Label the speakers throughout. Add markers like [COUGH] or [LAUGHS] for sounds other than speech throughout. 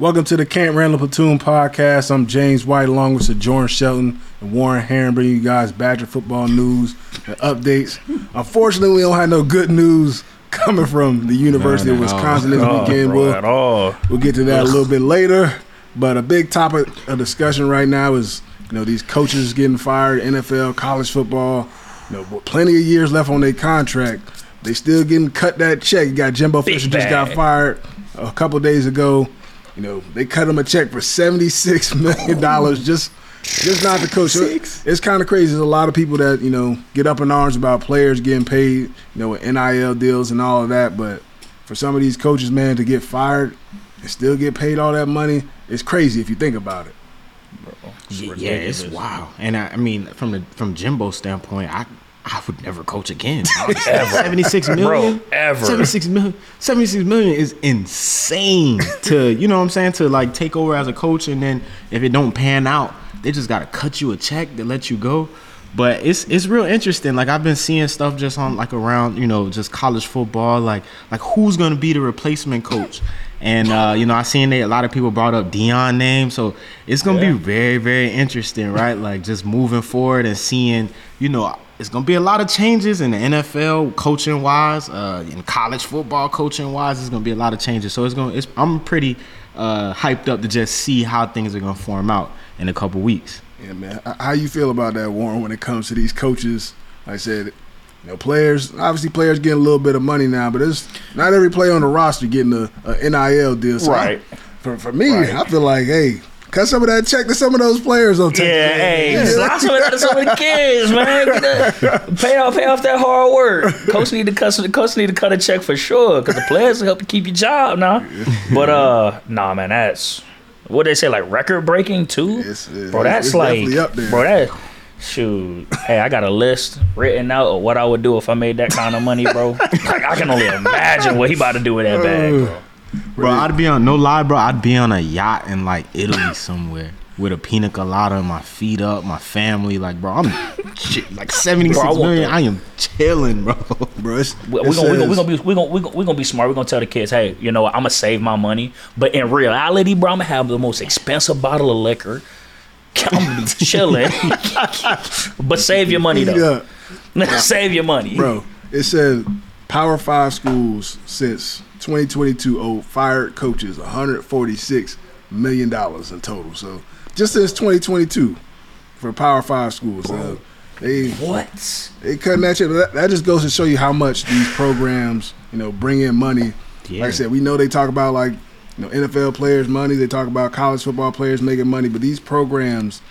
Speaker 1: Welcome to the Camp Randall Platoon podcast. I'm James White, along with Sojourn Shelton and Warren Herring, bringing you guys Badger football news and updates. Unfortunately, we don't have no good news coming from the University of
Speaker 2: None at all.
Speaker 1: Wisconsin this weekend.
Speaker 3: bro,
Speaker 1: We'll,
Speaker 3: at all.
Speaker 1: we'll get to that a little bit later. But a big topic of discussion right now is you know these coaches getting fired, NFL, college football. You know, plenty of years left on their contract. They still getting cut that check. You got Jimbo Fisher just got fired a couple days ago. You know, they cut him a check for seventy six [LAUGHS] million dollars just just not the coach. So It's kind of crazy. There's a lot of people that you know get up in arms about players getting paid, you know, with NIL deals and all of that. But for some of these coaches, man, to get fired and still get paid all that money, it's crazy if you think about it.
Speaker 2: Yeah, yeah, it's wow. And I, I mean, from the from Jimbo's standpoint, I I would never coach again. Seventy six million,
Speaker 3: Bro, ever.
Speaker 2: 76 million, 76 million is insane to you know what I'm saying to like take over as a coach, and then if it don't pan out, they just gotta cut you a check to let you go. But it's it's real interesting. Like I've been seeing stuff just on like around you know just college football, like like who's gonna be the replacement coach. And uh, you know, I seen that a lot of people brought up Deion name, so it's gonna
Speaker 3: Yeah.
Speaker 2: be very, very interesting, right? Like just moving forward and seeing, you know, it's gonna be a lot of changes in the NFL coaching wise, uh, in college football coaching wise. It's gonna be a lot of changes, so it's gonna. It's, I'm pretty uh, hyped up to just see how things are gonna form out in a couple weeks.
Speaker 1: Yeah, man. How you feel about that, Warren, when it comes to these coaches? Like I said, you know, players. Obviously, players getting a little bit of money now, but it's not every player on the roster getting a, a NIL deal. So I-
Speaker 3: Right.
Speaker 1: for for me,
Speaker 3: Right.
Speaker 1: I feel like, hey, cut some of that check to some of those players on Texas.
Speaker 3: Yeah, hey,
Speaker 1: Yeah.
Speaker 3: slide some of that to some of the kids, man. That- pay off, pay off that hard work. Coach need to cut, some- coach need to cut a check for sure, because the players will help you keep your job now. But uh, nah, man, that's what they say, like record breaking too.
Speaker 1: It's- it's-
Speaker 3: bro, that's
Speaker 1: it's
Speaker 3: like,
Speaker 1: definitely up there.
Speaker 3: bro, that shoot. Hey, I got a list written out of what I would do if I made that kind of money, bro. like I can only imagine what he about to do with that bag, bro.
Speaker 2: Bro, I'd be on no lie, bro. I'd be on a yacht in like Italy [LAUGHS] somewhere with a pina colada, my feet up, my family. Like, bro, I'm shit, like seventy
Speaker 3: Bro, I
Speaker 2: million.
Speaker 3: that.
Speaker 2: I am chilling, bro. [LAUGHS]
Speaker 1: bro. It's, we're,
Speaker 3: we gonna, we gonna, we
Speaker 1: says-
Speaker 3: gonna be we gonna, we gonna, we gonna be smart. We're gonna tell the kids, hey, you know what? I'm gonna save my money, but in reality, bro, I'm gonna have the most expensive bottle of liquor. [LAUGHS] I'm chilling, but save your money though.
Speaker 1: Yeah.
Speaker 3: save your money,
Speaker 1: bro. It said Power Five schools since 2022 oh, fired coaches 146 million dollars in total. So just since 2022 for Power Five schools, uh, they
Speaker 3: What?
Speaker 1: they cutting that shit. That, that just goes to show you how much these programs, you know, bring in money.
Speaker 2: Yeah.
Speaker 1: Like I said, we know they talk about like you know NFL players' money. They talk about college football players making money, but these programs.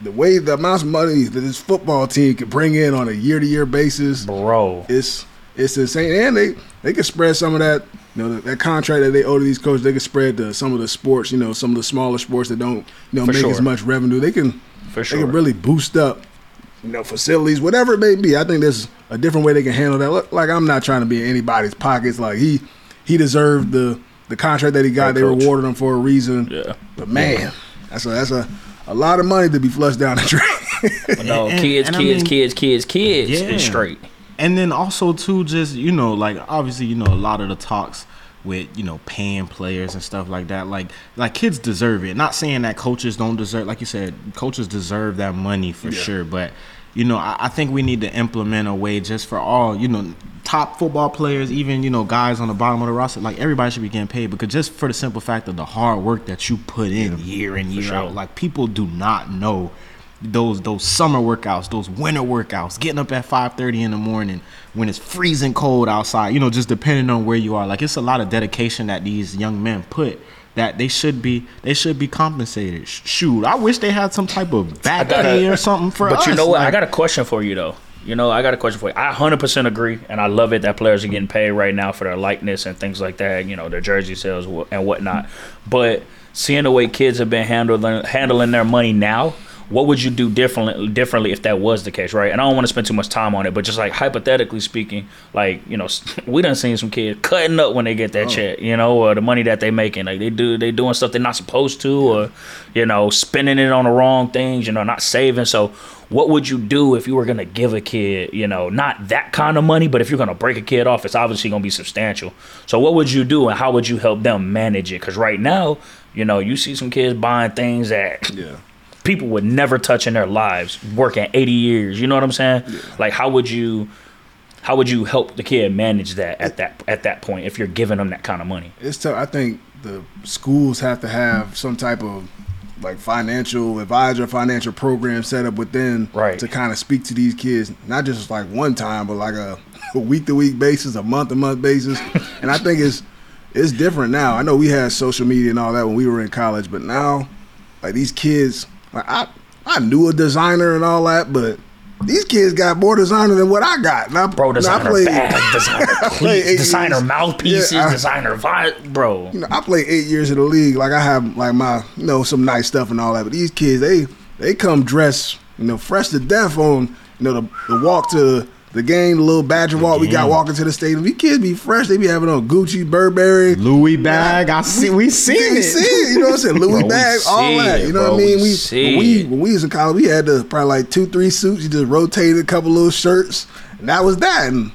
Speaker 1: The way the amounts of money that this football team could bring in on a year to year basis,
Speaker 3: Bro,
Speaker 1: it's it's insane. And they they could spread some of that you know that, that contract that they owe to these coaches. They could spread to some of the sports. You know, some of the smaller sports that don't you know
Speaker 3: For
Speaker 1: make as much revenue. They can
Speaker 3: for sure.
Speaker 1: they can really boost up you know facilities, whatever it may be. I think there's a different way they can handle that. Look, Like I'm not trying to be in anybody's pockets. Like he he deserved the the contract that he got.
Speaker 3: Head
Speaker 1: They
Speaker 3: coach.
Speaker 1: rewarded him for a reason.
Speaker 3: yeah.
Speaker 1: But man, that's a that's a a lot of money to be flushed down the drain. [LAUGHS]
Speaker 3: But no,
Speaker 2: And-
Speaker 3: kids,
Speaker 2: and I
Speaker 3: kids,
Speaker 2: mean-
Speaker 3: kids, kids, kids,
Speaker 2: Yeah.
Speaker 3: is straight.
Speaker 2: And then also too, just you know, like obviously, you know, a lot of the talks with you know paying players and stuff like that. Like like kids deserve it. Not saying that coaches don't deserve. Like you said, coaches deserve that money for sure. But you know, I, I think we need to implement a way just for all you know top football players, even you know guys on the bottom of the roster. Like everybody should be getting paid because just for the simple fact of the hard work that you put in year in year
Speaker 3: sure.
Speaker 2: out. Like people do not know those those summer workouts, those winter workouts, getting up at five thirty in the morning when it's freezing cold outside. You know, just depending on where you are. Like it's a lot of dedication that these young men put that they should be they should be compensated. Shoot, I wish they had some type of back
Speaker 3: gotta-
Speaker 2: pay or something for
Speaker 3: But
Speaker 2: us.
Speaker 3: you know what? I got a question for you though. You know, I got a question for you. I 100% agree, and I love it that players are getting paid right now for their likeness and things like that. You know, their jersey sales and whatnot. But seeing the way kids have been handling handling their money now, what would you do differently differently if that was the case, right? And I don't want to spend too much time on it, but just like hypothetically speaking, like you know, [LAUGHS] we done seen some kids cutting up when they get that oh. check, you know, or the money that they making, like they do they doing stuff they're not supposed to, or you know, spending it on the wrong things, you know, not saving. So, what would you do if you were gonna give a kid, you know, not that kind of money, but if you're gonna break a kid off, it's obviously gonna be substantial. So, what would you do, and how would you help them manage it? Because right now, you know, you see some kids buying things that yeah people would never touch in their lives working 80 years you know what i'm saying yeah. like how would you how would you help the kid manage that at that at that point if you're giving them that kind of money
Speaker 1: it's tough i think the schools have to have some type of like financial advisor financial program set up within
Speaker 3: right.
Speaker 1: to kind of speak to these kids not just like one time but like a, [LAUGHS] a week to week basis a month to month basis and i think it's it's different now i know we had social media and all that when we were in college but now like these kids like I, I knew a designer and all that, but these kids got more designer than what I got.
Speaker 3: And I, bro, designer played, bag, designer [LAUGHS] cleats, designer years. mouthpieces, yeah, I, designer vibe, bro.
Speaker 1: You know, I played eight years in the league. Like I have like my you know some nice stuff and all that. But these kids, they they come dressed you know fresh to death on you know the, the walk to the game, the little Badger walk we got walking to the stadium. These kids be fresh. They be having on Gucci, Burberry,
Speaker 2: Louis bag. I see. We seen we it.
Speaker 1: See it. You know what I'm saying? Louis [LAUGHS] bro, bag, all that. You know bro, what I mean? We when we when we was in college, we had the, probably like two, three suits. You just rotated a couple little shirts, and that was that. And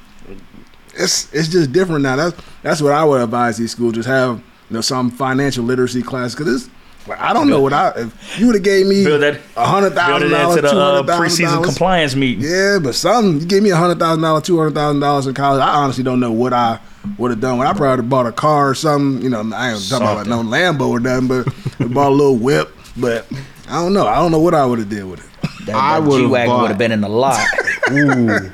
Speaker 1: it's it's just different now. That's that's what I would advise these schools. Just have you know some financial literacy class because it's I don't know what I. If you would have gave me a hundred thousand dollars, uh, two hundred thousand
Speaker 3: preseason compliance meeting.
Speaker 1: Yeah, but some you gave me a hundred thousand dollars, two hundred thousand dollars in college. I honestly don't know what I would have done. When I probably bought a car or something. You know, I ain't talking about no Lambo or nothing, but [LAUGHS] bought a little whip. But I don't know. I don't know what I would have did with it.
Speaker 3: That, that I would have been in the lot. [LAUGHS] Ooh.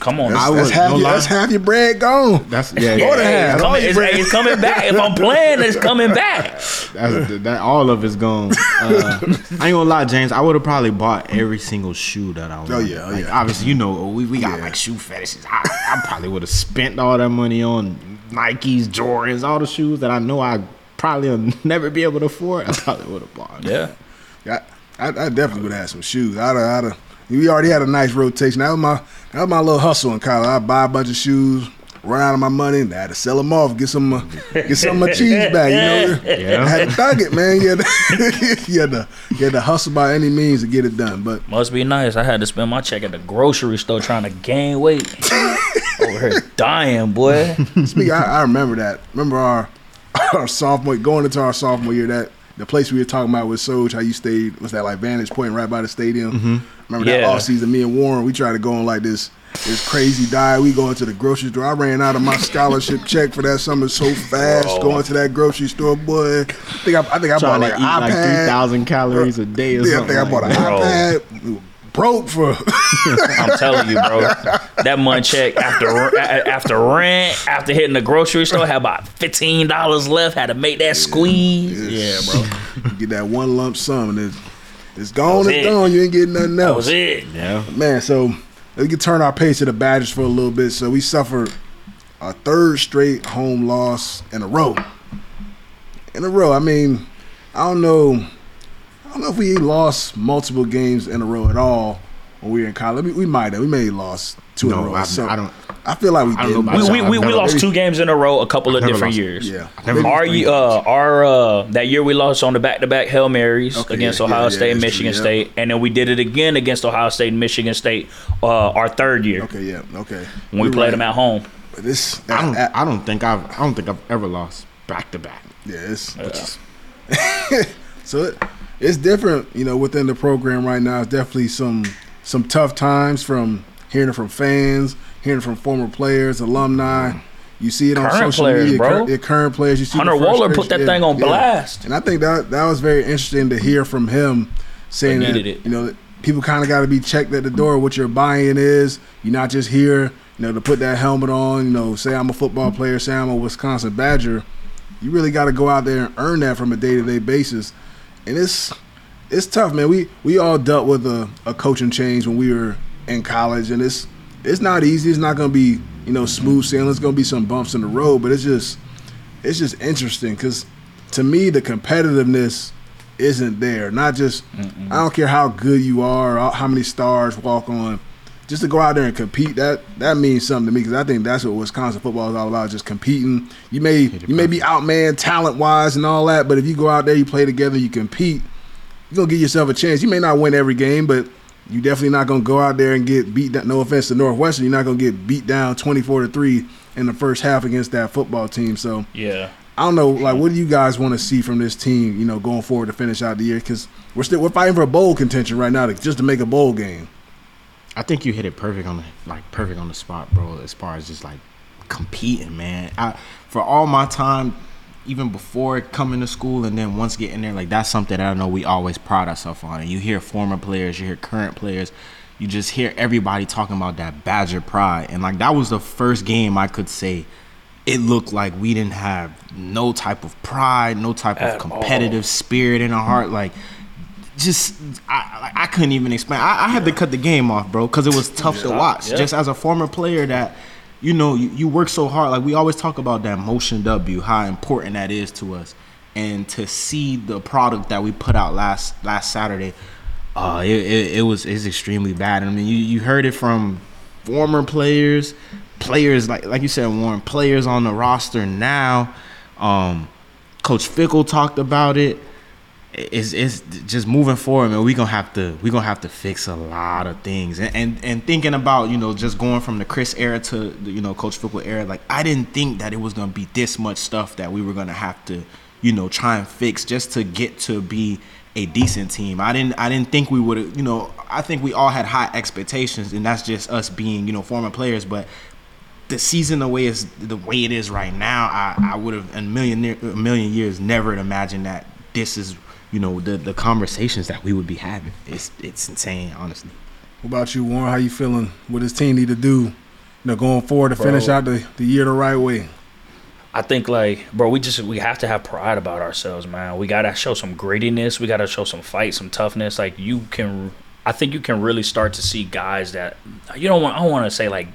Speaker 3: Come on,
Speaker 1: that's, that's, half, your, that's half your bread gone. That's yeah, yeah,
Speaker 3: yeah. It's, coming, it's, it's, coming back. If I'm playing, it's coming back. [LAUGHS]
Speaker 2: That's that. All of it's gone. Uh, I ain't gonna lie, James. I would have probably bought every single shoe that I
Speaker 1: want. Oh yeah, oh,
Speaker 2: like,
Speaker 1: yeah.
Speaker 2: Obviously, you know, we, we got yeah. like shoe fetishes. I, I probably would have spent all that money on Nikes, Jordans, all the shoes that I know I probably will [LAUGHS] never be able to afford. I probably would have bought.
Speaker 3: Yeah.
Speaker 1: Yeah. I, I definitely would have had some shoes. I'd I'd have we already had a nice rotation. That was my that was my little hustle in college. I buy a bunch of shoes, run out of my money, and I had to sell them off, get some uh, get some of my cheese back. You know, yeah. I had to thug it, man. You had, to, [LAUGHS] you, had to, you had to hustle by any means to get it done. But
Speaker 3: must be nice. I had to spend my check at the grocery store trying to gain weight. [LAUGHS] Over here dying, boy.
Speaker 1: Speaking, I, I remember that. Remember our our sophomore going into our sophomore year that the place we were talking about with Soj, how you stayed was that like Vantage Point right by the stadium. Mm-hmm. Remember yeah. that off season? Me and Warren, we tried to go on like this this crazy diet. We going to the grocery store. I ran out of my scholarship [LAUGHS] check for that summer so fast. Bro. Going to that grocery store, boy. I think I, I think I bought like iPad, like
Speaker 2: three thousand calories a day. Or yeah, I think I bought
Speaker 1: an iPad broke for. [LAUGHS]
Speaker 3: I'm telling you, bro. That money check after after rent, after hitting the grocery store, had about fifteen dollars left. Had to make that squeeze. Yeah, bro.
Speaker 1: Get that one lump sum, and it's it's gone. It's it. gone. You ain't getting nothing else.
Speaker 3: That was it.
Speaker 2: Yeah,
Speaker 1: man. So we can turn our pace to the Badgers for a little bit. So we suffered a third straight home loss in a row. In a row. I mean, I don't know I don't know if we lost multiple games in a row at all when we were in college. We, we might have. We may have lost two no, in a row. I, so I don't. I feel like we did.
Speaker 3: We, we, we, we lost two games in a row, a couple of different lost, years. Yeah. Our uh, our uh, that year we lost on the back to back hail marys okay, against yeah, Ohio yeah, State yeah, and Michigan true, State, and then we did it again against Ohio State and Michigan State. Uh, our third year.
Speaker 1: Okay. Yeah. Okay.
Speaker 3: When we You're played right. them at home.
Speaker 1: But this,
Speaker 2: I don't. I, I don't think I've. I don't think I've ever lost back to back.
Speaker 1: Yeah. It's. [LAUGHS] so. It, it's different, you know, within the program right now. It's definitely some some tough times from hearing it from fans, hearing from former players, alumni. You see it on current social players, media, bro. Cur- current players. You see
Speaker 3: Hunter Wohler put that yeah, thing on yeah. blast,
Speaker 1: and I think that that was very interesting to hear from him saying that it. you know people kind of got to be checked at the door what your buy-in is. You're not just here, you know, to put that helmet on. You know, say I'm a football player, say I'm a Wisconsin Badger. You really got to go out there and earn that from a day-to-day basis and it's it's tough, man. We we all dealt with a, a coaching change when we were in college, and it's it's not easy. It's not going to be you know smooth sailing. It's going to be some bumps in the road, but it's just it's just interesting because to me the competitiveness isn't there. Not just I don't care how good you are, or how many stars walk on. Just to go out there and compete, that that means something to me because I think that's what Wisconsin football is all about. Just competing. You may you may be outman talent wise and all that, but if you go out there, you play together, you compete, you're gonna give yourself a chance. You may not win every game, but you're definitely not gonna go out there and get beat. Down. No offense to Northwestern, you're not gonna get beat down 24 to three in the first half against that football team. So
Speaker 3: Yeah.
Speaker 1: I don't know, like, what do you guys want to see from this team? You know, going forward to finish out the year because we're still we're fighting for a bowl contention right now, to, just to make a bowl game.
Speaker 2: I think you hit it perfect on the like perfect on the spot, bro. As far as just like competing, man. I for all my time, even before coming to school, and then once getting there, like that's something that I know we always pride ourselves on. And you hear former players, you hear current players, you just hear everybody talking about that Badger pride, and like that was the first game I could say it looked like we didn't have no type of pride, no type
Speaker 3: At
Speaker 2: of competitive spirit in our heart, like just I I couldn't even explain. I, I had to cut the game off, bro, because it was tough to watch.
Speaker 3: Yeah.
Speaker 2: Just as a former player, that you know you, you work so hard. Like we always talk about that motion W, how important that is to us, and to see the product that we put out last last Saturday, uh, it, it, it was it's extremely bad. I mean, you, you heard it from former players, players like like you said, Warren, players on the roster now. Um, Coach Fickell talked about it it's, it's just moving forward, man. We gonna have to we gonna have to fix a lot of things, and and, and thinking about you know just going from the Chryst era to the, you know Coach Fickell era. Like I didn't think that it was gonna be this much stuff that we were gonna have to you know try and fix just to get to be a decent team. I didn't I didn't think we would you know I think we all had high expectations, and that's just us being you know former players, but the season the way is the way it is right now, I, I would have in a million a million years never imagined that this is you know the the conversations that we would be having. It's it's insane, honestly.
Speaker 1: What about you, Warren? How you feeling? What does team need to do, you know, going forward to
Speaker 3: Bro.
Speaker 1: finish out the, the year the right way?
Speaker 3: I think like, bro, we just we have to have pride about ourselves, man. We gotta show some grittiness. We gotta show some fight, some toughness. Like you can, I think you can really start to see guys that you don't want. I don't want to say like,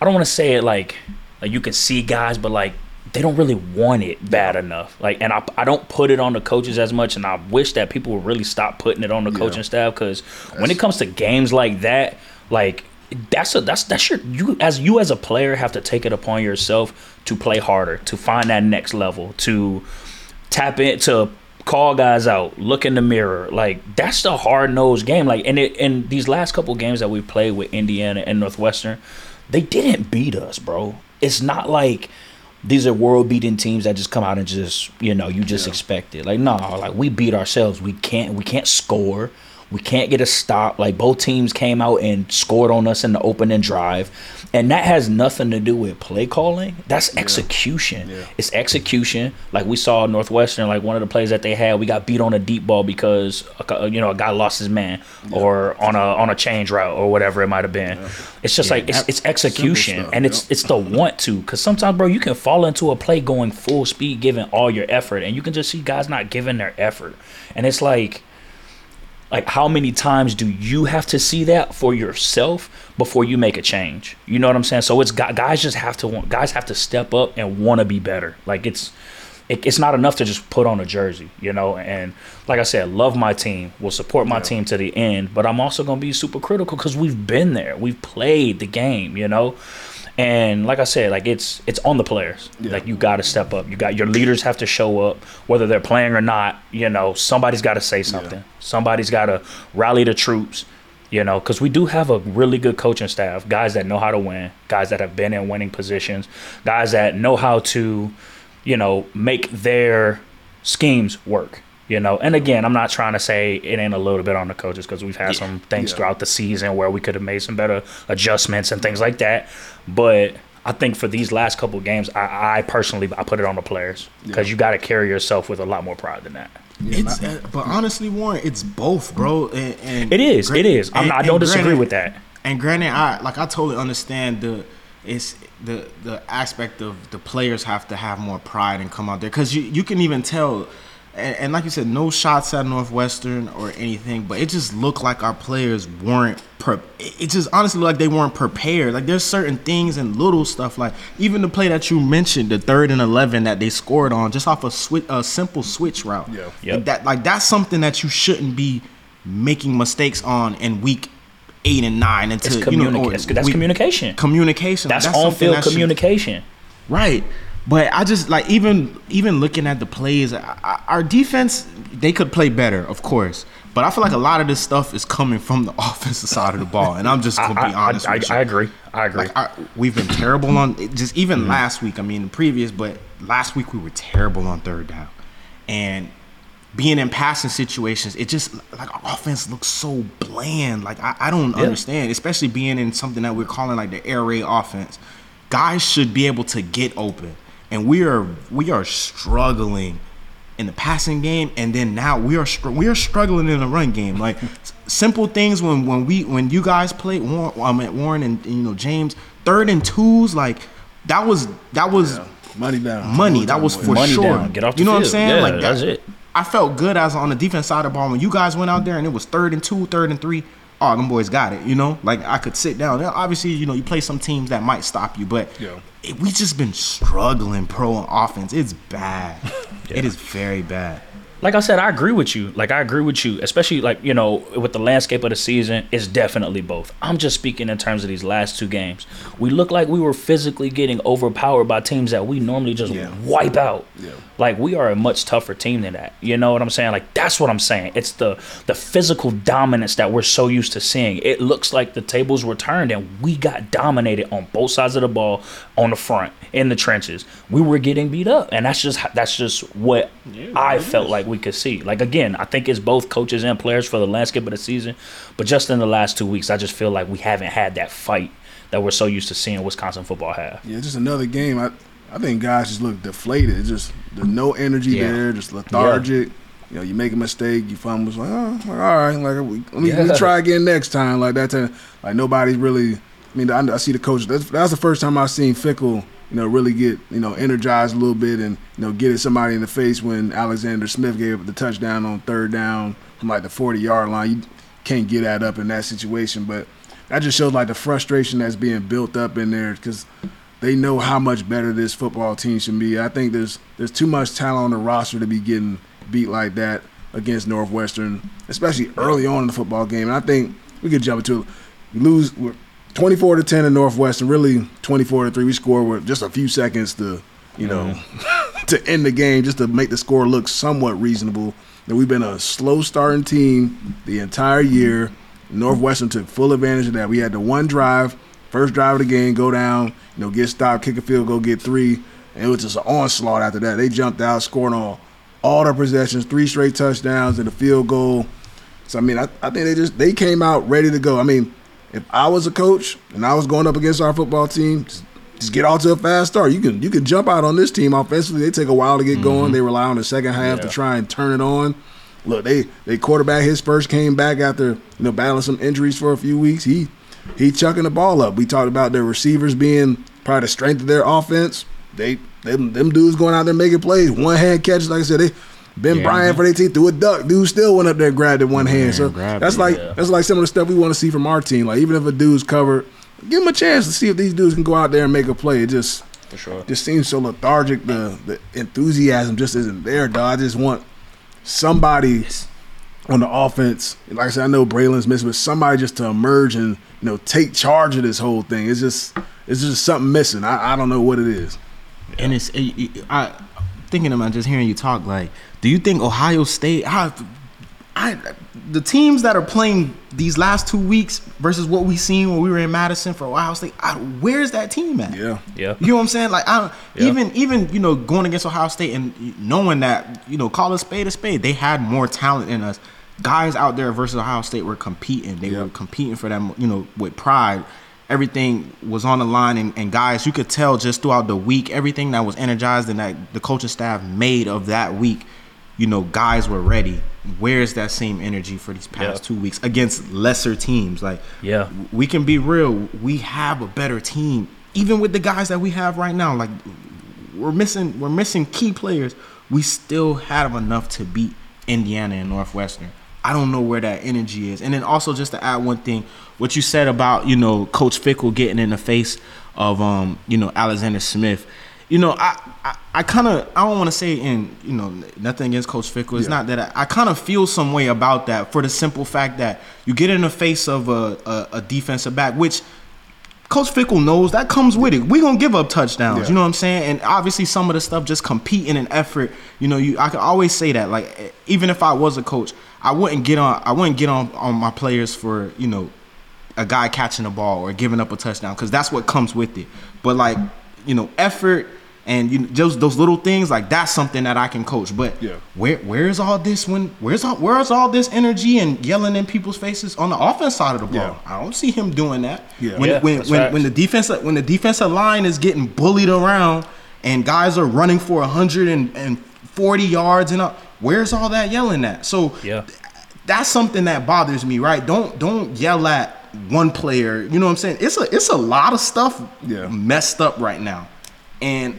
Speaker 3: I don't want to say it like, like you can see guys, but like they don't really want it bad enough. Like, and I I don't put it on the coaches as much, and I wish that people would really stop putting it on the coaching staff because when it comes to games like that, like that's a that's that's your you as you as a player have to take it upon yourself to play harder, to find that next level, to tap in to call guys out, look in the mirror. Like that's the hard nosed game. Like and it and these last couple games that we played with Indiana and Northwestern, they didn't beat us, bro. It's not like these are world beating teams that just come out and just you know you just expect it. Like no, like we beat ourselves. We can't we can't score. We can't get a stop. Like both teams came out and scored on us in the opening drive. And that has nothing to do with play calling. That's execution. It's execution. Like we saw Northwestern, like one of the plays that they had, we got beat on a deep ball because you know a guy lost his man, or on a on a change route or whatever it might have been. It's just like it's, it's execution,
Speaker 1: stuff,
Speaker 3: and it's it's the want to. Because sometimes, bro, you can fall into a play going full speed, giving all your effort, and you can just see guys not giving their effort, and it's like like how many times do you have to see that for yourself before you make a change? You know what i'm saying? So it's guys just have to want guys have to step up and want to be better. Like it's it, it's not enough to just put on a jersey you know? And like i said love my team will support my team to the end but i'm also going to be super critical because we've been there. We've played the game you know and like I said, like it's it's on the players. Like you got to step up. You got your leaders have to show up, whether they're playing or not. You know, somebody's got to say something. Somebody's got to rally the troops. You know, because we do have a really good coaching staff, guys that know how to win, guys that have been in winning positions, guys that know how to, you know, make their schemes work. You know, and again, I'm not trying to say it ain't a little bit on the coaches because we've had some things
Speaker 1: Yeah.
Speaker 3: throughout the season where we could have made some better adjustments and things like that. But I think for these last couple of games, I, I personally I put it on the players because you got to carry yourself with a lot more pride than that.
Speaker 2: It's uh, but honestly, Warren, it's both, bro. And, and
Speaker 3: It is,
Speaker 2: gra-
Speaker 3: it is. I'm
Speaker 2: and-
Speaker 3: not, I don't disagree
Speaker 2: granted-
Speaker 3: with that.
Speaker 2: And granted, I like I totally understand the it's the the aspect of the players have to have more pride and come out there because you you can even tell and, and like you said, no shots at Northwestern or anything, but it just looked like our players weren't. Pre- it just honestly looked like they weren't prepared. Like there's certain things and little stuff, like even the play that you mentioned, the third and eleven that they scored on, just off a switch, a simple switch route.
Speaker 1: Yeah.
Speaker 3: Yep.
Speaker 2: Like that, like that's something that you shouldn't be making mistakes on in week eight and nine into
Speaker 3: It's
Speaker 2: you know
Speaker 3: communica-
Speaker 2: or
Speaker 3: that's- that's communication.
Speaker 2: Communication.
Speaker 3: That's,
Speaker 2: something
Speaker 3: on field
Speaker 2: that should-
Speaker 3: communication.
Speaker 2: Right. But I just like even even looking at the plays, I, I, our defense they could play better, of course. But I feel like a lot of this stuff is coming from the [LAUGHS] offensive side of the ball, and I'm just gonna be
Speaker 3: I,
Speaker 2: honest
Speaker 3: I,
Speaker 2: with you.
Speaker 3: I agree. I agree.
Speaker 2: Like, I, we've been terrible on just even
Speaker 3: Mm-hmm.
Speaker 2: last week. I mean, the previous, but last week we were terrible on third down, and being in passing situations, it just like our offense looks so bland. Like I, I don't
Speaker 3: Yeah.
Speaker 2: understand, especially being in something that we're calling like the air raid offense. Guys should be able to get open, and we are we are struggling in the passing game, and then now we are str- we are struggling in the run game. Like [LAUGHS] simple things when when we when you guys played Warren, I mean, Warren and you know James third and twos like that was that was
Speaker 1: Money down.
Speaker 2: money. That was for
Speaker 3: Money
Speaker 2: sure.
Speaker 3: down. Get off the
Speaker 2: you know what I'm saying?
Speaker 3: Yeah,
Speaker 2: like that,
Speaker 3: that's it.
Speaker 2: I felt good as on the defense side of the ball when you guys went out there and it was third and two, third and three. Oh, them boys got it. You know, like I could sit down. Now, obviously, you know, you play some teams that might stop you, but
Speaker 1: Yeah.
Speaker 2: it, we just been struggling pro on offense. It's bad. [LAUGHS] It is very bad.
Speaker 3: Like I said, I agree with you. Like I agree with you, especially like you know with the landscape of the season. It's definitely both. I'm just speaking in terms of these last two games. We look like we were physically getting overpowered by teams that we normally just
Speaker 1: Yeah.
Speaker 3: wipe out.
Speaker 1: Yeah.
Speaker 3: Like we are a much tougher team than that. You know what I'm saying? Like that's what I'm saying. It's the the physical dominance that we're so used to seeing. It looks like the tables were turned and we got dominated on both sides of the ball, on the front, in the trenches. We were getting beat up, and that's just that's just what I felt like we could see. Like again, I think it's both coaches and players for the landscape of the season, but just in the last two weeks, I just feel like we haven't had that fight that we're so used to seeing Wisconsin football have.
Speaker 1: Yeah, just another game. I I think guys just look deflated. It's just there's no energy
Speaker 2: Yeah.
Speaker 1: there, just lethargic. You know, you make a mistake, you fumble. Like, oh, like, all right, like we, let me let me try again next time. Like that time, like nobody's really. I mean, I, I see the coach. That's, that's the first time I've seen Fickell, you know, really get you know energized a little bit and you know get at somebody in the face when Alexander Smith gave up the touchdown on third down from like the 40 yard line. You can't get that up in that situation, but that just shows like the frustration that's being built up in there because they know how much better this football team should be. I think there's there's too much talent on the roster to be getting beat like that against Northwestern, especially early on in the football game. And I think we could jump into. Lose 24 to 10 in Northwestern, really 24 to 3. We score with just a few seconds to, you know, mm-hmm. [LAUGHS] to end the game just to make the score look somewhat reasonable. And we've been a slow starting team the entire year. Northwestern took full advantage of that. We had the one drive, first drive of the game, go down, you know, get stopped, kick a field go get three, and it was just an onslaught after that. They jumped out, scored on all their possessions, three straight touchdowns and a field goal. So I mean, I, I think they just they came out ready to go. I mean, if I was a coach and I was going up against our football team, just, just get off to a fast start. You can you can jump out on this team offensively. They take a while to get mm-hmm. going. They rely on the second half to try and turn it on. Look, they they quarterback his first came back after you know battling some injuries for a few weeks. He he chucking the ball up. We talked about their receivers being probably the strength of their offense. They them, them dudes going out there making plays, one hand catches. Like I said, they Ben
Speaker 2: Yeah.
Speaker 1: Bryant for their team threw a duck. Dude still went up there and grabbed it one hand. So that's
Speaker 2: it,
Speaker 1: like
Speaker 3: yeah.
Speaker 1: that's like some of the stuff we want to see from our team. Like even if a dude's covered, give him a chance to see if these dudes can go out there and make a play. It just
Speaker 3: For sure.
Speaker 1: just seems so lethargic. The the enthusiasm just isn't there, dog. I just want somebody on the offense. Like I said, I know Braelon's missing, but somebody just to emerge and you know take charge of this whole thing. It's just it's just something missing. I, I don't know what it is.
Speaker 2: And it's it- it- I thinking about just hearing you talk. Like, do you think Ohio State? How, I the teams that are playing these last two weeks versus what we seen when we were in Madison for Ohio State. I, where's that team at?
Speaker 1: Yeah.
Speaker 3: Yeah.
Speaker 2: You know what I'm saying? Like I
Speaker 3: Yeah.
Speaker 2: even even you know going against Ohio State and knowing that you know call a spade a spade, they had more talent in us. Guys out there versus Ohio State were competing. They were competing for them. You know with pride. Everything was on the line, and, and guys, you could tell just throughout the week, everything that was energized and that the coaching staff made of that week, you know, guys were ready. Where's that same energy for these past
Speaker 3: Yeah.
Speaker 2: two weeks against lesser teams? Like,
Speaker 3: Yeah.
Speaker 2: we can be real. We have a better team, even with the guys that we have right now. Like we're missing we're missing key players. We still have enough to beat Indiana and Northwestern. I don't know where that energy is. And then also just to add one thing, what you said about you know Coach Fickell getting in the face of um you know Alexander Smith. You know, I I, I kind of I don't want to say in you know nothing against Coach Fickell. It's
Speaker 1: Yeah.
Speaker 2: not that I, I kind of feel some way about that for the simple fact that you get in the face of a, a, a defensive back, which Coach Fickell knows that comes with it. We gonna give up touchdowns.
Speaker 1: Yeah.
Speaker 2: You know what I'm saying? And obviously, some of the stuff just compete in an effort. You know, you I can always say that. Like, even if I was a coach, I wouldn't get on. I wouldn't get on on my players for you know a guy catching the ball or giving up a touchdown because that's what comes with it. But like, you know, effort and you know, just those little things like that's something that I can coach. But
Speaker 1: Yeah.
Speaker 2: where where's all this when where's all where's all this energy and yelling in people's faces on the offense side of the ball?
Speaker 1: Yeah.
Speaker 2: I don't see him doing that.
Speaker 1: Yeah.
Speaker 2: When
Speaker 3: Yeah,
Speaker 2: when when,
Speaker 3: facts.
Speaker 2: when the defensive when the defensive line is getting bullied around and guys are running for 140 yards and up, where's all that yelling at? So
Speaker 3: Yeah.
Speaker 2: that's something that bothers me, right? Don't don't yell at one player. You know what I'm saying? It's a it's a lot of stuff
Speaker 1: Yeah.
Speaker 2: messed up right now, and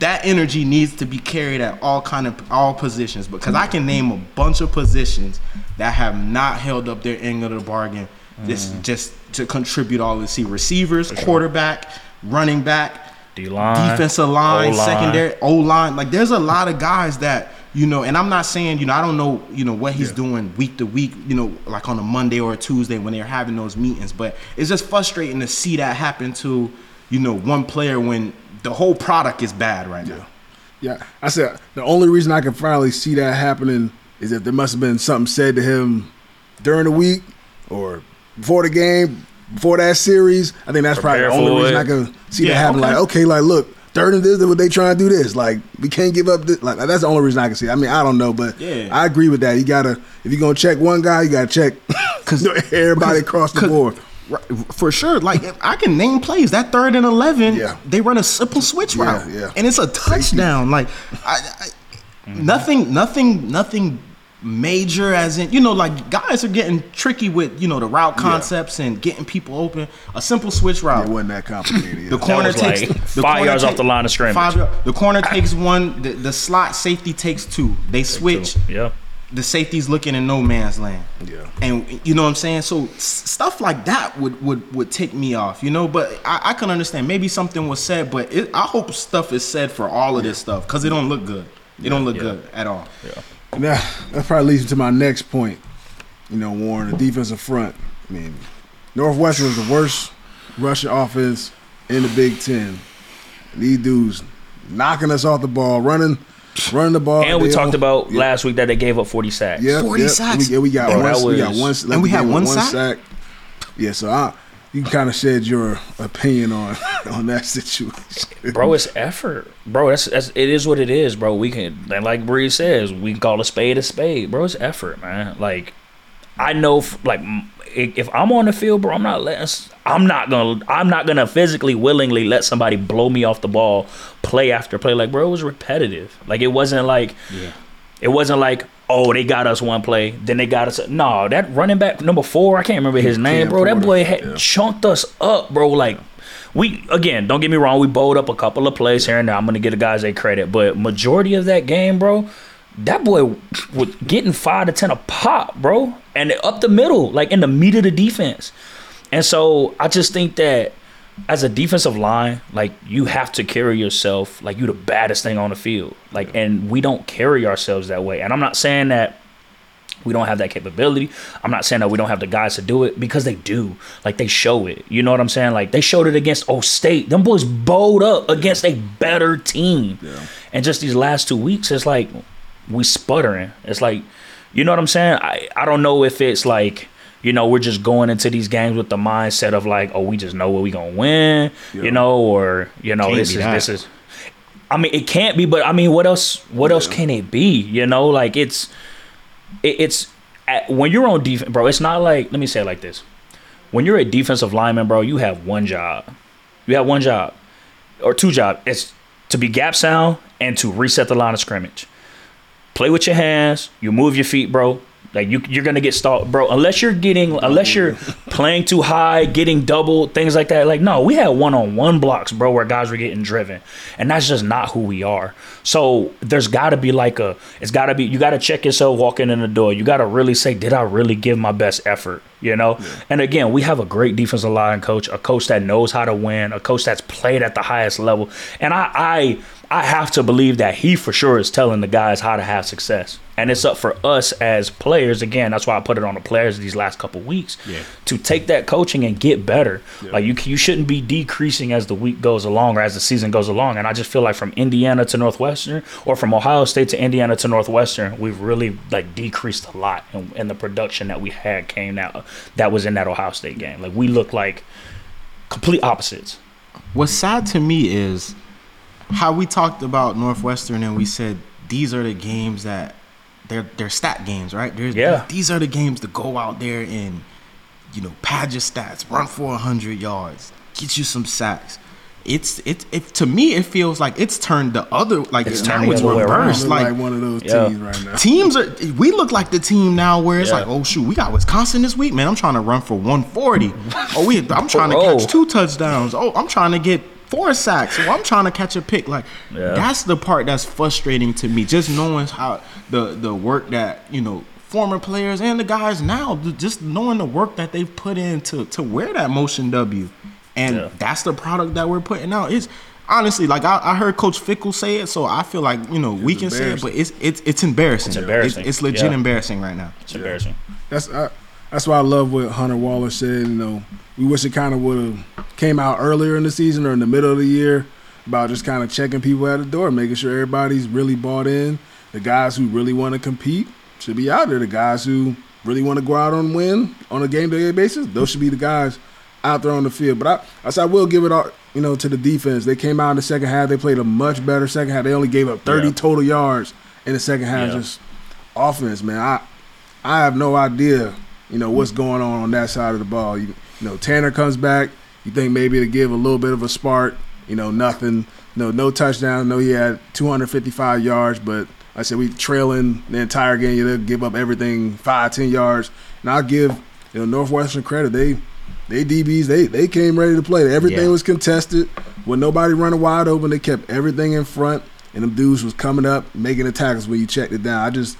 Speaker 2: that energy needs to be carried at all kind of all positions. Because I can name a bunch of positions that have not held up their end of the bargain. This
Speaker 3: Mm.
Speaker 2: just to contribute all this. See receivers, quarterback, running back,
Speaker 3: D line,
Speaker 2: defensive line,
Speaker 3: O-line.
Speaker 2: secondary, O line. Like there's a lot of guys that you know, and I'm not saying you know I don't know you know what he's
Speaker 1: Yeah.
Speaker 2: doing week to week. You know, like on a Monday or a Tuesday when they're having those meetings. But it's just frustrating to see that happen to you know one player when the whole product is bad right now.
Speaker 1: Yeah, I said the only reason I can finally see that happening is that there must have been something said to him during the week or before the game, before that series. I think that's
Speaker 3: Prepare
Speaker 1: probably the only reason
Speaker 3: it.
Speaker 1: I can see
Speaker 2: Yeah,
Speaker 1: that happen.
Speaker 2: okay.
Speaker 1: Like, okay, like look, third and this, what they trying to do this. Like, we can't give up. This. Like, that's the only reason I can see. it. I mean, I don't know, but
Speaker 2: Yeah.
Speaker 1: I agree with that. You gotta if you're gonna check one guy, you gotta check [LAUGHS] because [LAUGHS] everybody across the board.
Speaker 2: Right, For sure, like if I can name plays that third and eleven.
Speaker 1: Yeah.
Speaker 2: they run a simple switch
Speaker 1: Yeah,
Speaker 2: route,
Speaker 1: yeah.
Speaker 2: and it's a touchdown. Like, I, I, nothing, nothing, nothing major. As in, you know, like guys are getting tricky with you know the route concepts and getting people open. A simple switch route.
Speaker 1: It wasn't that complicated.
Speaker 2: The corner takes
Speaker 3: like
Speaker 2: the
Speaker 3: five
Speaker 2: corner
Speaker 3: yards off the line of scrimmage.
Speaker 2: Five the corner takes one. The, the slot safety takes two. They switch.
Speaker 3: Yeah.
Speaker 2: The safety's looking in no man's land.
Speaker 1: Yeah.
Speaker 2: And you know what I'm saying? So s- stuff like that would would would tick me off, you know. But I, I can understand. Maybe something was said, but it, I hope stuff is said for all of this stuff because it don't look good. It don't look
Speaker 3: Yeah.
Speaker 2: good at all.
Speaker 1: Now that probably leads me to my next point. You know, Warren, the defensive front. I mean, Northwestern was the worst rushing offense in the Big Ten. These dudes knocking us off the ball, running, running the ball.
Speaker 3: And we talked
Speaker 1: don't-
Speaker 3: about
Speaker 1: yeah,
Speaker 3: last week that they gave up 40 sacks.
Speaker 1: yeah,
Speaker 2: 40
Speaker 1: yeah.
Speaker 2: sacks.
Speaker 1: We, yeah, we got
Speaker 3: Bro,
Speaker 1: one.
Speaker 3: that
Speaker 1: we got one.
Speaker 2: And we had
Speaker 1: game
Speaker 2: one
Speaker 1: with
Speaker 2: sack?
Speaker 1: Yeah, so I, you can kind of shed your opinion on [LAUGHS] on that situation,
Speaker 3: Bro, it's effort. Bro, that's, that's it is what it is, bro. We can and like Bree says, we can call a spade a spade. Bro, it's effort, man. Like I know like if I'm on the field, bro, I'm not letting I'm not going to I'm not going to physically willingly let somebody blow me off the ball play after play like bro, it was repetitive. Like it wasn't like it wasn't like oh, they got us one play, then they got us. No, that running back number four, I can't remember his name, bro. That boy had
Speaker 1: Yeah.
Speaker 3: chunked us up, bro. Like we again, don't get me wrong, we bowled up a couple of plays here and there. I'm gonna give the guys a credit, but majority of that game, bro, that boy was getting five to ten a pop, bro, and up the middle, like in the meat of the defense. And so I just think that as a defensive line, like you have to carry yourself like you the baddest thing on the field. Like and we don't carry ourselves that way. And I'm not saying that we don't have that capability. I'm not saying that we don't have the guys to do it because they do. Like they show it. You know what I'm saying? Like they showed it against O State. Them boys bowled up against a better team. And just these last two weeks, it's like we sputtering. It's like, you know what I'm saying? I, I don't know if it's like, you know, we're just going into these games with the mindset of like, oh, we just know what we gonna win, you know, or you know,
Speaker 2: Can't
Speaker 3: this is
Speaker 2: that.
Speaker 3: this is. I mean, it can't be, but I mean, what else? What else can it be? You know, like it's it, it's at, when you're on defense, bro. It's not like let me say it like this: when you're a defensive lineman, bro, you have one job. You have one job or two jobs. It's to be gap sound and to reset the line of scrimmage. Play with your hands. You move your feet, bro. Like you, you're gonna get stalled, bro. Unless you're getting, unless you're [LAUGHS] playing too high, getting double things like that. Like no, we had one on one blocks, bro, where guys were getting driven, and that's just not who we are. So there's got to be like a, it's got to be. You got to check yourself walking in the door. You got to really say, did I really give my best effort? You know. Yeah. And again, we have a great defensive line coach, a coach that knows how to win, a coach that's played at the highest level, and I, I I have to believe that he for sure is telling the guys how to have success. And it's up for us as players. Again, that's why I put it on the players these last couple weeks
Speaker 2: yeah.
Speaker 3: to take that coaching and get better. Yeah. Like you, you shouldn't be decreasing as the week goes along or as the season goes along. And I just feel like from Indiana to Northwestern, or from Ohio State to Indiana to Northwestern, we've really like decreased a lot in, in the production that we had came out that was in that Ohio State game. Like we look like complete opposites.
Speaker 2: What's sad to me is how we talked about Northwestern and we said these are the games that they're they're stat games, right? There's,
Speaker 3: yeah.
Speaker 2: These are the games to go out there and you know pad your stats, run for hundred yards, get you some sacks. It's it, it to me it feels like it's turned the other like
Speaker 3: it's turned it's reversed
Speaker 1: like, like, one of those yeah. teams right now.
Speaker 2: Teams are we look like the team now where it's yeah. like oh shoot we got Wisconsin this week man I'm trying to run for 140 oh we I'm trying to [LAUGHS] oh. catch two touchdowns oh I'm trying to get four sacks. So I'm trying to catch a pick. Like yeah. that's the part that's frustrating to me. Just knowing how the the work that you know former players and the guys now, just knowing the work that they've put in to to wear that motion W, and yeah. that's the product that we're putting out. It's honestly like I, I, heard Coach Fickell say it, so I feel like you know it's we can say it, but it's it's it's embarrassing.
Speaker 3: It's embarrassing.
Speaker 2: It's, it's legit yeah. embarrassing right now.
Speaker 3: It's embarrassing.
Speaker 1: That's. I, that's why I love what Hunter Wohler said. You know, we wish it kind of would have came out earlier in the season or in the middle of the year about just kind of checking people at the door, making sure everybody's really bought in. The guys who really want to compete should be out there. The guys who really want to go out and win on a game to game basis, those should be the guys out there on the field. But I, I said I will give it all, you know, to the defense. They came out in the second half. They played a much better second half. They only gave up 30 yeah. total yards in the second half. Yeah. Just offense, man. I I have no idea you know what's going on on that side of the ball. You, you know, Tanner comes back. You think maybe to give a little bit of a spark. You know, nothing. No, no touchdown. No, he had 255 yards, but I said we trailing the entire game. You give up everything five, ten yards. And I'll give you know Northwestern credit. They they DBs they they came ready to play. Everything yeah. was contested When nobody running wide open. They kept everything in front, and them dudes was coming up making the tackles when you checked it down. I just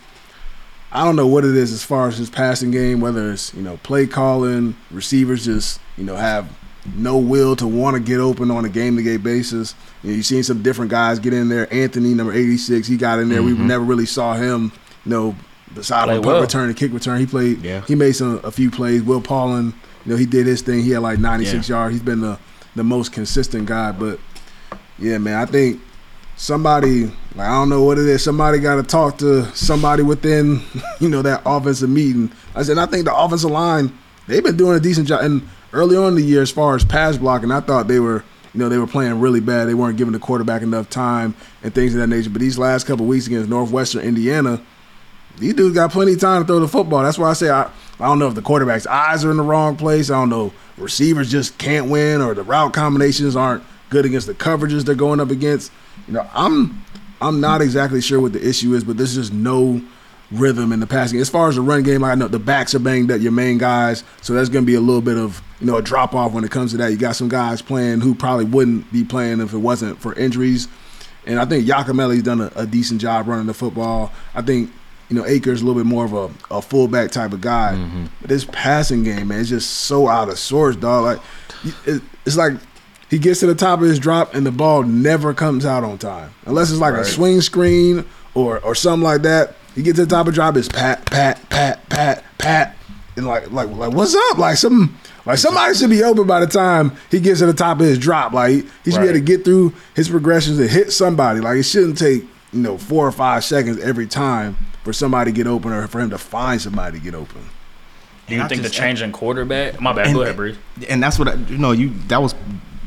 Speaker 1: I don't know what it is as far as his passing game, whether it's you know play calling, receivers just you know have no will to want to get open on a game to game basis. You know, you've seen some different guys get in there. Anthony, number eighty six, he got in there. Mm-hmm. We never really saw him, you know, beside the punt well. return and kick return. He played.
Speaker 2: Yeah.
Speaker 1: He made some a few plays. Will Pauling, you know, he did his thing. He had like ninety six yeah. yards. He's been the the most consistent guy. But yeah, man, I think somebody like I don't know what it is. Somebody got to talk to somebody within, [LAUGHS] you know, that offensive meeting. I said I think the offensive line they've been doing a decent job. And early on in the year, as far as pass blocking, I thought they were, you know, they were playing really bad. They weren't giving the quarterback enough time and things of that nature. But these last couple weeks against Northwestern Indiana, these dudes got plenty of time to throw the football. That's why I say I, I don't know if the quarterback's eyes are in the wrong place. I don't know receivers just can't win or the route combinations aren't good against the coverages they're going up against. You know, I'm I'm not exactly sure what the issue is, but there's just no rhythm in the passing. As far as the run game, I know the backs are banged up, your main guys, so that's going to be a little bit of you know a drop off when it comes to that. You got some guys playing who probably wouldn't be playing if it wasn't for injuries, and I think Yacamelli's done a, a decent job running the football. I think you know Acker's a little bit more of a, a fullback type of guy, mm-hmm. but this passing game, man, is just so out of sorts, dog. Like it, it's like he gets to the top of his drop and the ball never comes out on time. Unless it's like right. a swing screen or or something like that. He gets to the top of the drop, it's pat, pat, pat, pat, pat. And like like like what's up? Like some like somebody should be open by the time he gets to the top of his drop. Like he, he should right. be able to get through his progressions and hit somebody. Like it shouldn't take, you know, four or five seconds every time for somebody to get open or for him to find somebody to get open.
Speaker 3: Do you think the change in quarterback? My bad. And, go ahead, Bruce.
Speaker 2: And that's what I, you know. You that was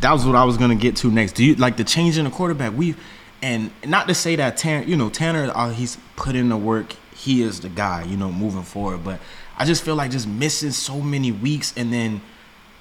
Speaker 2: that was what I was gonna get to next. Do you like the change in the quarterback? We and not to say that Tanner, you know, Tanner, uh, he's put in the work. He is the guy, you know, moving forward. But I just feel like just missing so many weeks, and then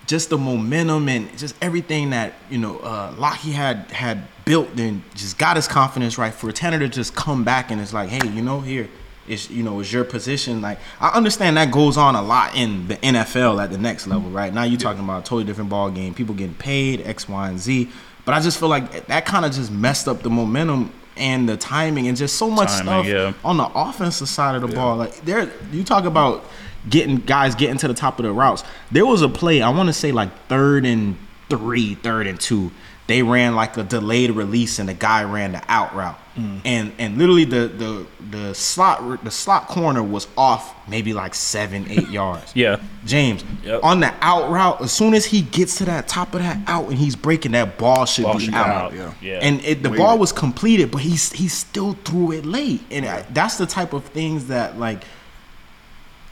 Speaker 2: just the momentum and just everything that you know uh, Lockie had had built, and just got his confidence right for Tanner to just come back and it's like, hey, you know, here, is you know is your position. Like I understand that goes on a lot in the NFL at the next level, right? Now you're talking about a totally different ball game. People getting paid X, Y, and Z. But I just feel like that kind of just messed up the momentum and the timing and just so much
Speaker 3: Timing,
Speaker 2: stuff
Speaker 3: yeah.
Speaker 2: on the offensive side of the ball. Like there, you talk about getting guys getting to the top of the routes. There was a play I want to say like third and three, third and two. They ran like a delayed release and the guy ran the out route.
Speaker 3: Mm.
Speaker 2: And and literally the the the slot the slot corner was off maybe like seven eight [LAUGHS] yards.
Speaker 3: Yeah.
Speaker 2: James
Speaker 3: Yep.
Speaker 2: on the out route. As soon as he gets to that top of that out and he's breaking that ball should
Speaker 3: Ball
Speaker 2: be
Speaker 3: should
Speaker 2: out.
Speaker 3: out,
Speaker 1: yeah.
Speaker 3: Yeah.
Speaker 2: And it, the
Speaker 1: Waited.
Speaker 2: ball was completed, but he's he still threw it late, and I, that's the type of things that like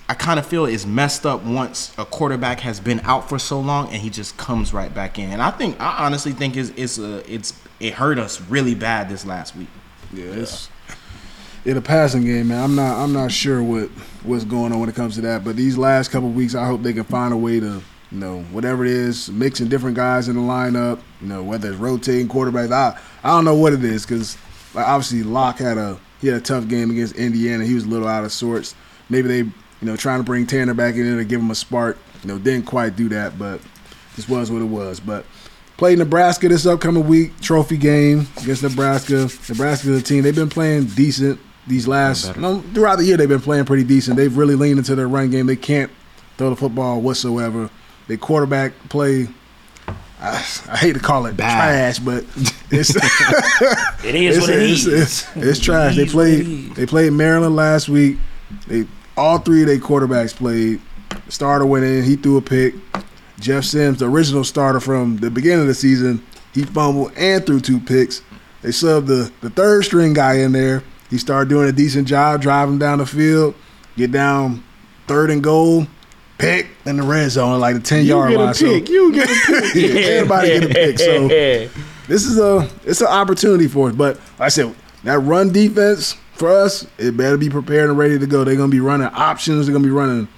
Speaker 2: I kind of feel is messed up once a quarterback has been out for so long and he just comes right back in. And I think I honestly think it's it's a, it's it hurt us really bad this last week.
Speaker 1: Yeah, it's in a passing game, man. I'm not I'm not sure what what's going on when it comes to that. But these last couple weeks, I hope they can find a way to, you know, whatever it is, mixing different guys in the lineup. You know, whether it's rotating quarterbacks. I I don't know what it is because like, obviously Locke had a he had a tough game against Indiana. He was a little out of sorts. Maybe they you know trying to bring Tanner back in there to give him a spark. You know, didn't quite do that, but this was what it was. But Play Nebraska this upcoming week, trophy game against Nebraska. Nebraska's a team they've been playing decent these last no, throughout the year. They've been playing pretty decent. They've really leaned into their run game. They can't throw the football whatsoever. They quarterback play. I, I hate to call it
Speaker 2: Bad.
Speaker 1: trash, but it's [LAUGHS]
Speaker 3: It is
Speaker 1: it's,
Speaker 3: what it
Speaker 1: it's,
Speaker 3: is.
Speaker 1: it's, it's trash. They
Speaker 3: is what it
Speaker 1: played they played Maryland last week. They all three of their quarterbacks played. Starter went in, he threw a pick. Jeff Sims, the original starter from the beginning of the season, he fumbled and threw two picks. They subbed the, the third string guy in there. He started doing a decent job driving down the field, get down third and goal, pick in the red zone, like the 10 yard
Speaker 2: get a
Speaker 1: line.
Speaker 2: pick.
Speaker 1: So,
Speaker 2: You get a [LAUGHS] pick.
Speaker 1: yeah, everybody get a pick. So [LAUGHS] this is a it's an opportunity for us. But like I said that run defense for us, it better be prepared and ready to go. They're gonna be running options. They're gonna be running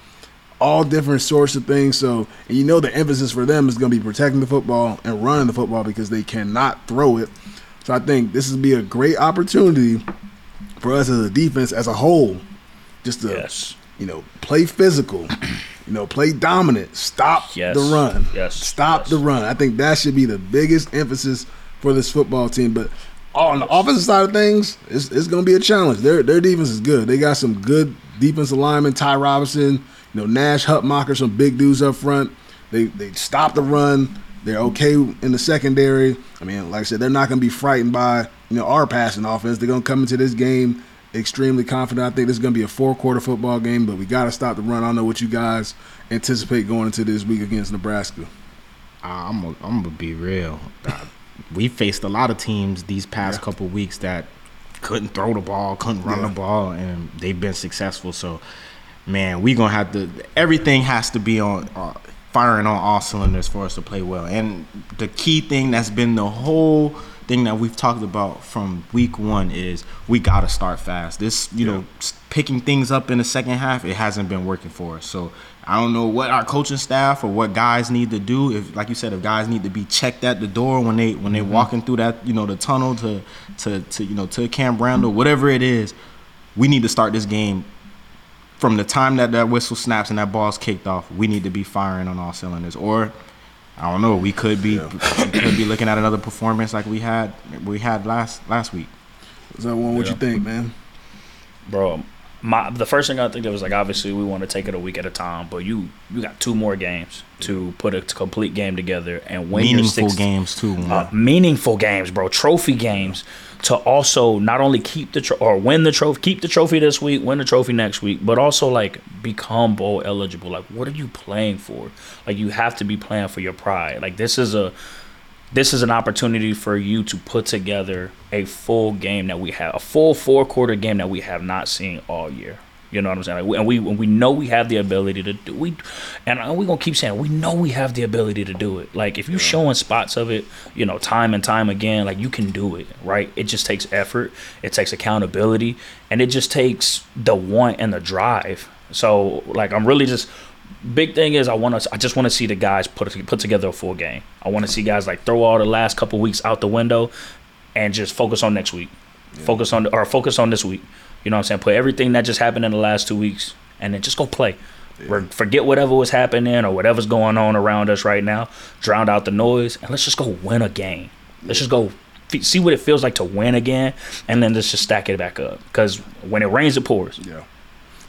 Speaker 1: all different sorts of things. So and you know the emphasis for them is gonna be protecting the football and running the football because they cannot throw it. So I think this would be a great opportunity for us as a defense as a whole, just to
Speaker 3: Yes.
Speaker 1: you know play physical. [CLEARS THROAT] You know, play dominant. Stop
Speaker 3: Yes.
Speaker 1: the run.
Speaker 3: Yes.
Speaker 1: Stop
Speaker 3: Yes.
Speaker 1: the run. I think that should be the biggest emphasis for this football team. But Oh, on the offensive side of things, it's, it's going to be a challenge. Their their defense is good. They got some good defensive linemen. Ty Robinson, you know Nash Hutmacher, some big dudes up front. They they stop the run. They're okay in the secondary. I mean, like I said, they're not going to be frightened by you know our passing offense. They're going to come into this game extremely confident. I think this is going to be a four quarter football game, but we got to stop the run. I don't know what you guys anticipate going into this week against Nebraska.
Speaker 2: I'm gonna I'm gonna be real. We faced a lot of teams these past
Speaker 1: Yeah.
Speaker 2: couple weeks that couldn't throw the ball, couldn't run
Speaker 1: Yeah.
Speaker 2: the ball, and they've been successful. So, man, we gonna have to. Everything has to be on uh, firing on all cylinders for us to play well. And the key thing that's been the whole thing that we've talked about from week one is we gotta start fast. This, you know, picking things up in the second half, it hasn't been working for us. So I don't know what our coaching staff or what guys need to do. If, like you said, if guys need to be checked at the door when they when they're mm-hmm. walking through that, you know, the tunnel to to to you know to Camp Randall, whatever it is, we need to start this game from the time that that whistle snaps and that ball's kicked off. We need to be firing on all cylinders, or I don't know. We could be we could be looking at another performance like we had we had last last week.
Speaker 1: So, one, what
Speaker 3: Yeah.
Speaker 1: you think, man?
Speaker 3: bro. My the first thing I think of was like obviously we want to take it a week at a time, but you you got two more games to put a complete game together and win your
Speaker 2: Meaningful
Speaker 3: six,
Speaker 2: games too.
Speaker 3: uh, meaningful games, bro. Trophy games to also not only keep the tro- or win the trophy, keep the trophy this week, win the trophy next week, but also like become bowl eligible. Like, what are you playing for? Like, you have to be playing for your pride. Like, this is a this is an opportunity for you to put together a full game that we have, a full four quarter game that we have not seen all year. You know what I'm saying? Like, we, and we and we know we have the ability to do we, and we're gonna keep saying we know we have the ability to do it. Like if you're showing spots of it, you know, time and time again, like you can do it, right? It just takes effort, it takes accountability, and it just takes the want and the drive. So like I'm really just big thing is I want to I just want to see the guys put put together a full game. I want to see guys like throw all the last couple weeks out the window and just focus on next week. Focus on or focus on this week. You know what I'm saying? Put everything that just happened in the last two weeks, and then just go play. Re- Forget whatever was happening or whatever's going on around us right now. Drown out the noise, and let's just go win a game. Let's just go see what it feels like to win again, and then let's just stack it back up. Because when it rains, it pours.
Speaker 1: Yeah.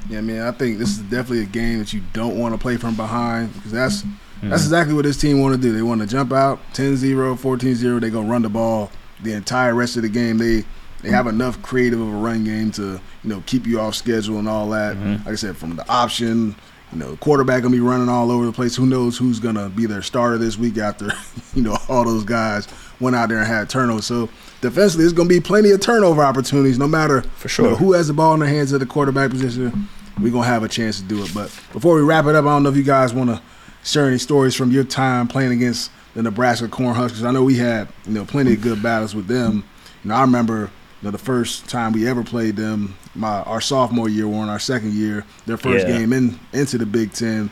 Speaker 1: Yeah, man, I think this is definitely a game that you don't want to play from behind because that's hmm. that's exactly what this team want to do. They want to jump out 10-0, 14-0, They're going to run the ball the entire rest of the game. They they have enough creative of a run game to, you know, keep you off schedule and all that. Mm-hmm. Like I said, from the option, you know, quarterback going to be running all over the place. Who knows who's going to be their starter this week after, [LAUGHS] you know, all those guys went out there and had turnovers. So defensively, there's going to be plenty of turnover opportunities no matter
Speaker 3: For sure.
Speaker 1: you know, who has the ball in their hands at the quarterback position. We're going to have a chance to do it. But before we wrap it up, I don't know if you guys want to share any stories from your time playing against the Nebraska Cornhuskers. I know we had, you know, plenty of good battles with them. You know, I remember you know, the first time we ever played them, my our sophomore year or in our second year, their first
Speaker 3: Yeah.
Speaker 1: game in into the Big Ten.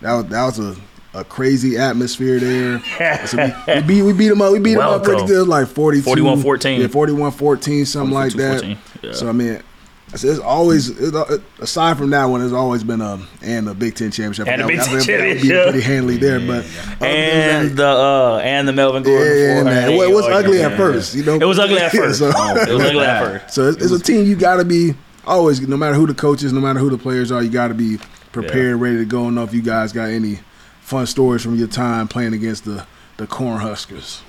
Speaker 1: That was that was a, a crazy atmosphere there. [LAUGHS] So we, we beat we beat them up. We beat them up pretty good, like 42,
Speaker 3: 41-14.
Speaker 1: Yeah, 41-14, something like that.
Speaker 3: 42-14, yeah.
Speaker 1: So I mean, it's, it's always aside from that one, it's always been a and a Big Ten championship.
Speaker 3: And a Big Ten
Speaker 1: that would be
Speaker 3: championship.
Speaker 1: pretty handily there, but
Speaker 3: and
Speaker 1: that-
Speaker 3: the uh and the Melvin Gordon.
Speaker 1: yeah, yeah,
Speaker 3: 400.
Speaker 1: man. Well, it was
Speaker 3: Oh,
Speaker 1: ugly at first, you know.
Speaker 3: It was ugly at [LAUGHS] first.
Speaker 1: so,
Speaker 3: it was ugly at first. [LAUGHS]
Speaker 1: so it's, it's a team you got to be always, no matter who the coaches, no matter who the players are, you got to be prepared, ready to go. And know if you guys got any fun stories from your time playing against the the Cornhuskers.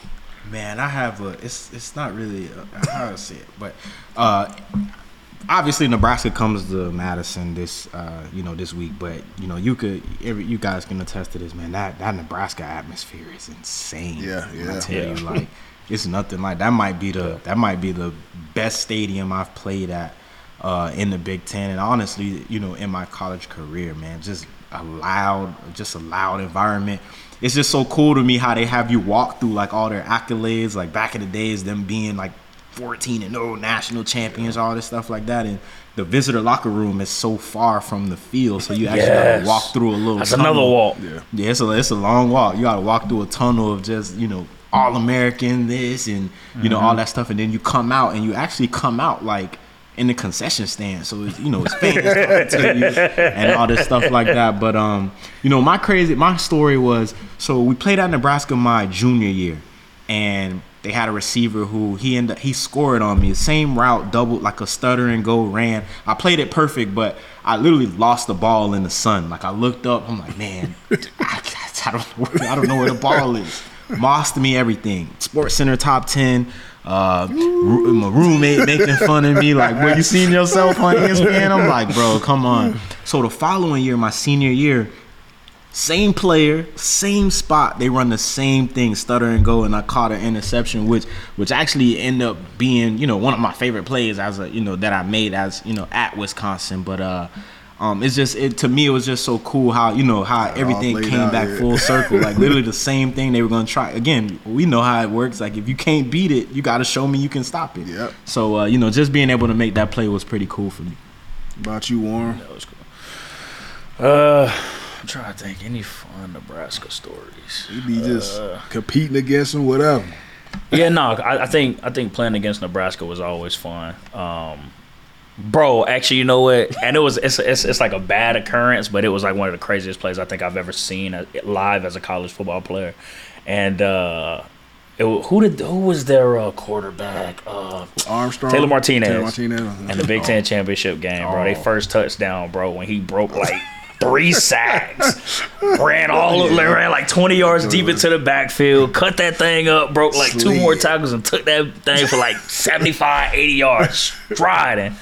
Speaker 2: Man, I have a. It's it's not really a, how to say it, but uh, obviously Nebraska comes to Madison this uh, you know this week. But you know you could every, you guys can attest to this, man. That that Nebraska atmosphere is insane.
Speaker 1: Yeah,
Speaker 2: When I tell
Speaker 3: Yeah.
Speaker 2: you, like it's nothing like that. Might be the that might be the best stadium I've played at uh, in the Big Ten, and honestly, you know, in my college career, man, just a loud, just a loud environment. It's just so cool to me how they have you walk through like all their accolades, like back in the days, them being like 14 and 0 national champions, all this stuff like that, and the visitor locker room is so far from the field, so you actually
Speaker 3: Yes.
Speaker 2: gotta walk through a little.
Speaker 3: That's
Speaker 2: tunnel.
Speaker 3: another walk.
Speaker 1: Yeah.
Speaker 2: Yeah, it's a it's a long walk. You gotta walk through a tunnel of just you know all American this and you know all mm-hmm. that stuff, and then you come out and you actually come out like in the concession stand. So it's, you know it's fans and all this stuff like that. But um, you know my crazy my story was so we played at Nebraska my junior year, and they had a receiver who he ended he scored on me. Same route, double like a stutter and go ran. I played it perfect, but I literally lost the ball in the sun. Like I looked up, I'm like, man, I, I don't know where, I don't know where the ball is. Mossed me everything. Sports Center top ten. Uh, my roommate making fun of me, like, "Where you seen yourself on ESPN?" I'm like, "Bro, come on." So the following year, my senior year, same player, same spot. They run the same thing, stutter and go, and I caught an interception, which which actually ended up being you know one of my favorite plays as a you know that I made as you know at Wisconsin. But uh, um, it's just it to me it was just so cool how you know how
Speaker 1: all
Speaker 2: everything came back
Speaker 1: yeah.
Speaker 2: full circle, like literally [LAUGHS] the same thing they were gonna try again. We know how it works. Like if you can't beat it, you got to show me you can stop it.
Speaker 1: Yep.
Speaker 2: So uh, you know just being able to make that play was pretty cool for me.
Speaker 1: About you, Warren.
Speaker 3: That was cool. Uh, I'm trying to think any fun Nebraska stories.
Speaker 1: You be just
Speaker 3: Uh.
Speaker 1: competing against them, whatever.
Speaker 3: Yeah, no, I, I think I think playing against Nebraska was always fun. Um, bro, actually, you know what? And it was it's, it's it's like a bad occurrence, but it was like one of the craziest plays I think I've ever seen uh, live as a college football player. And uh, it, who did who was their uh, quarterback? Uh,
Speaker 1: Armstrong,
Speaker 3: Taylor Martinez.
Speaker 1: Taylor Martinez. uh-huh.
Speaker 3: the Big Ten championship game, bro. They
Speaker 2: Oh.
Speaker 3: first touchdown, bro, when he broke like three [LAUGHS] sacks, ran all ran like twenty yards deep into the backfield, cut that thing up, broke like two more tackles, and took that thing for like 75, 80 yards striding.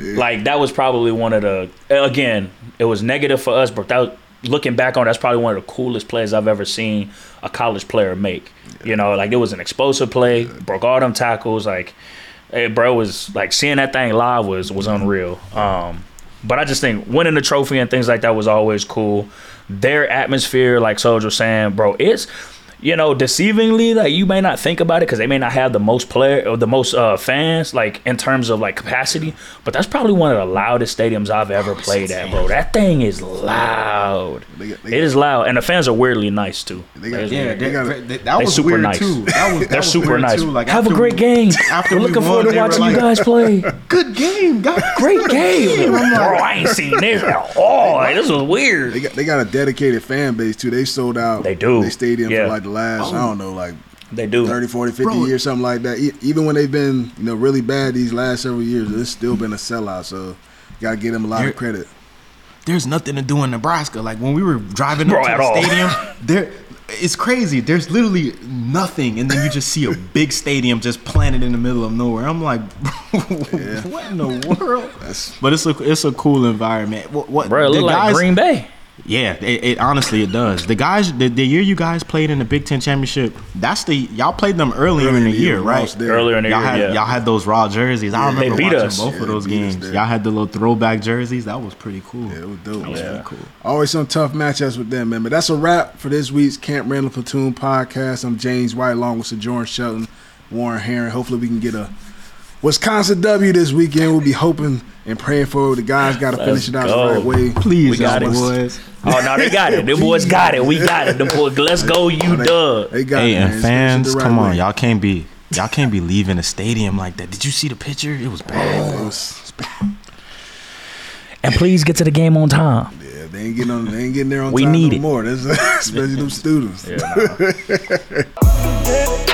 Speaker 3: Like that was probably one of the again, it was negative for us, but that was, looking back on, it, that's probably one of the coolest plays I've ever seen a college player make. You know, like it was an explosive play, broke all them tackles, like Hey, bro, was like seeing that thing live was was unreal. Um, but I just think winning the trophy and things like that was always cool. Their atmosphere, like Sojourn was saying, bro, it's you know, deceivingly, like you may not think about it because they may not have the most player or the most uh, fans, like in terms of like capacity. But that's probably one of the loudest stadiums I've ever played at, bro. That thing is loud.
Speaker 1: They got- they
Speaker 3: it is loud, and the fans are weirdly nice too.
Speaker 1: They got-
Speaker 2: Yeah,
Speaker 1: They
Speaker 2: they,
Speaker 1: got-
Speaker 2: they- that was
Speaker 3: super
Speaker 2: weird
Speaker 3: nice.
Speaker 2: too. That was, [LAUGHS] that
Speaker 3: They're
Speaker 2: was
Speaker 3: super nice.
Speaker 2: Too. Like
Speaker 3: Have a great
Speaker 2: we-
Speaker 3: game. [LAUGHS]
Speaker 2: after
Speaker 3: We're
Speaker 2: we
Speaker 3: looking
Speaker 2: won,
Speaker 3: forward to
Speaker 2: they were
Speaker 3: watching you guys play. [LAUGHS]
Speaker 2: Good game, guys.
Speaker 3: Great game, bro. I ain't seen this at all. Like, this was
Speaker 1: They
Speaker 3: weird.
Speaker 1: got they got a dedicated fan base too. They sold out.
Speaker 3: They do.
Speaker 1: They stadium
Speaker 3: Yeah.
Speaker 1: for like the last I don't oh. know like
Speaker 3: They do.
Speaker 1: 30, 40, 50
Speaker 2: Bro.
Speaker 1: years, something like that. E- Even when they've been you know really bad these last several years, it's still been a sellout. So gotta give them a lot
Speaker 2: You're-
Speaker 1: of credit.
Speaker 2: There's nothing to do in Nebraska. Like when we were driving
Speaker 3: Bro,
Speaker 2: up to the
Speaker 3: all.
Speaker 2: stadium, [LAUGHS] there. It's crazy. There's literally nothing, and then you just see a [LAUGHS] big stadium just planted in the middle of nowhere. I'm like, [LAUGHS] what in the world?
Speaker 1: That's
Speaker 2: But it's a it's a cool environment. What, what
Speaker 3: Bro, it
Speaker 2: the
Speaker 3: look like Green Bay.
Speaker 2: Yeah, it, it honestly it does. The guys, the, the year you guys played in the Big Ten championship, that's the y'all played them earlier
Speaker 1: Early
Speaker 2: in the year, right?
Speaker 3: Earlier in the
Speaker 2: Y'all
Speaker 3: year,
Speaker 2: had
Speaker 3: yeah.
Speaker 2: y'all had those raw jerseys. I
Speaker 1: Yeah,
Speaker 2: remember
Speaker 3: they beat
Speaker 2: watching
Speaker 3: us.
Speaker 2: both
Speaker 1: Yeah,
Speaker 2: of those
Speaker 1: they beat us
Speaker 2: games. Y'all had the little throwback jerseys. That was pretty cool.
Speaker 1: Yeah, it was dope.
Speaker 2: That was
Speaker 1: man.
Speaker 2: pretty cool.
Speaker 1: Always some tough matchups with them, man. But that's a wrap for this week's Camp Randall Platoon podcast. I'm James White, along with Sojourn Shelton, Warren Herring. Hopefully, we can get a Wisconsin W this weekend. We'll be hoping and praying for. The guys got to finish it out
Speaker 3: go.
Speaker 1: the right way.
Speaker 2: Please,
Speaker 3: We got it.
Speaker 2: boys.
Speaker 3: Oh no, they got it. The boys got it. We got it. The boys, let's go, you
Speaker 1: They,
Speaker 3: dub.
Speaker 1: they got
Speaker 2: Hey,
Speaker 1: it, man.
Speaker 2: and
Speaker 1: Just finish it
Speaker 2: fans,
Speaker 1: right
Speaker 2: come on,
Speaker 1: way.
Speaker 2: y'all can't be y'all can't be leaving a stadium like that. Did you see the picture? It was bad.
Speaker 1: Oh, it was-
Speaker 3: And please get to the game on time.
Speaker 1: yeah, they ain't getting on. They ain't getting there on time.
Speaker 3: We
Speaker 1: time
Speaker 3: need
Speaker 1: no
Speaker 3: it.
Speaker 1: more. That's [LAUGHS] especially them students.
Speaker 3: Yeah, nah. [LAUGHS]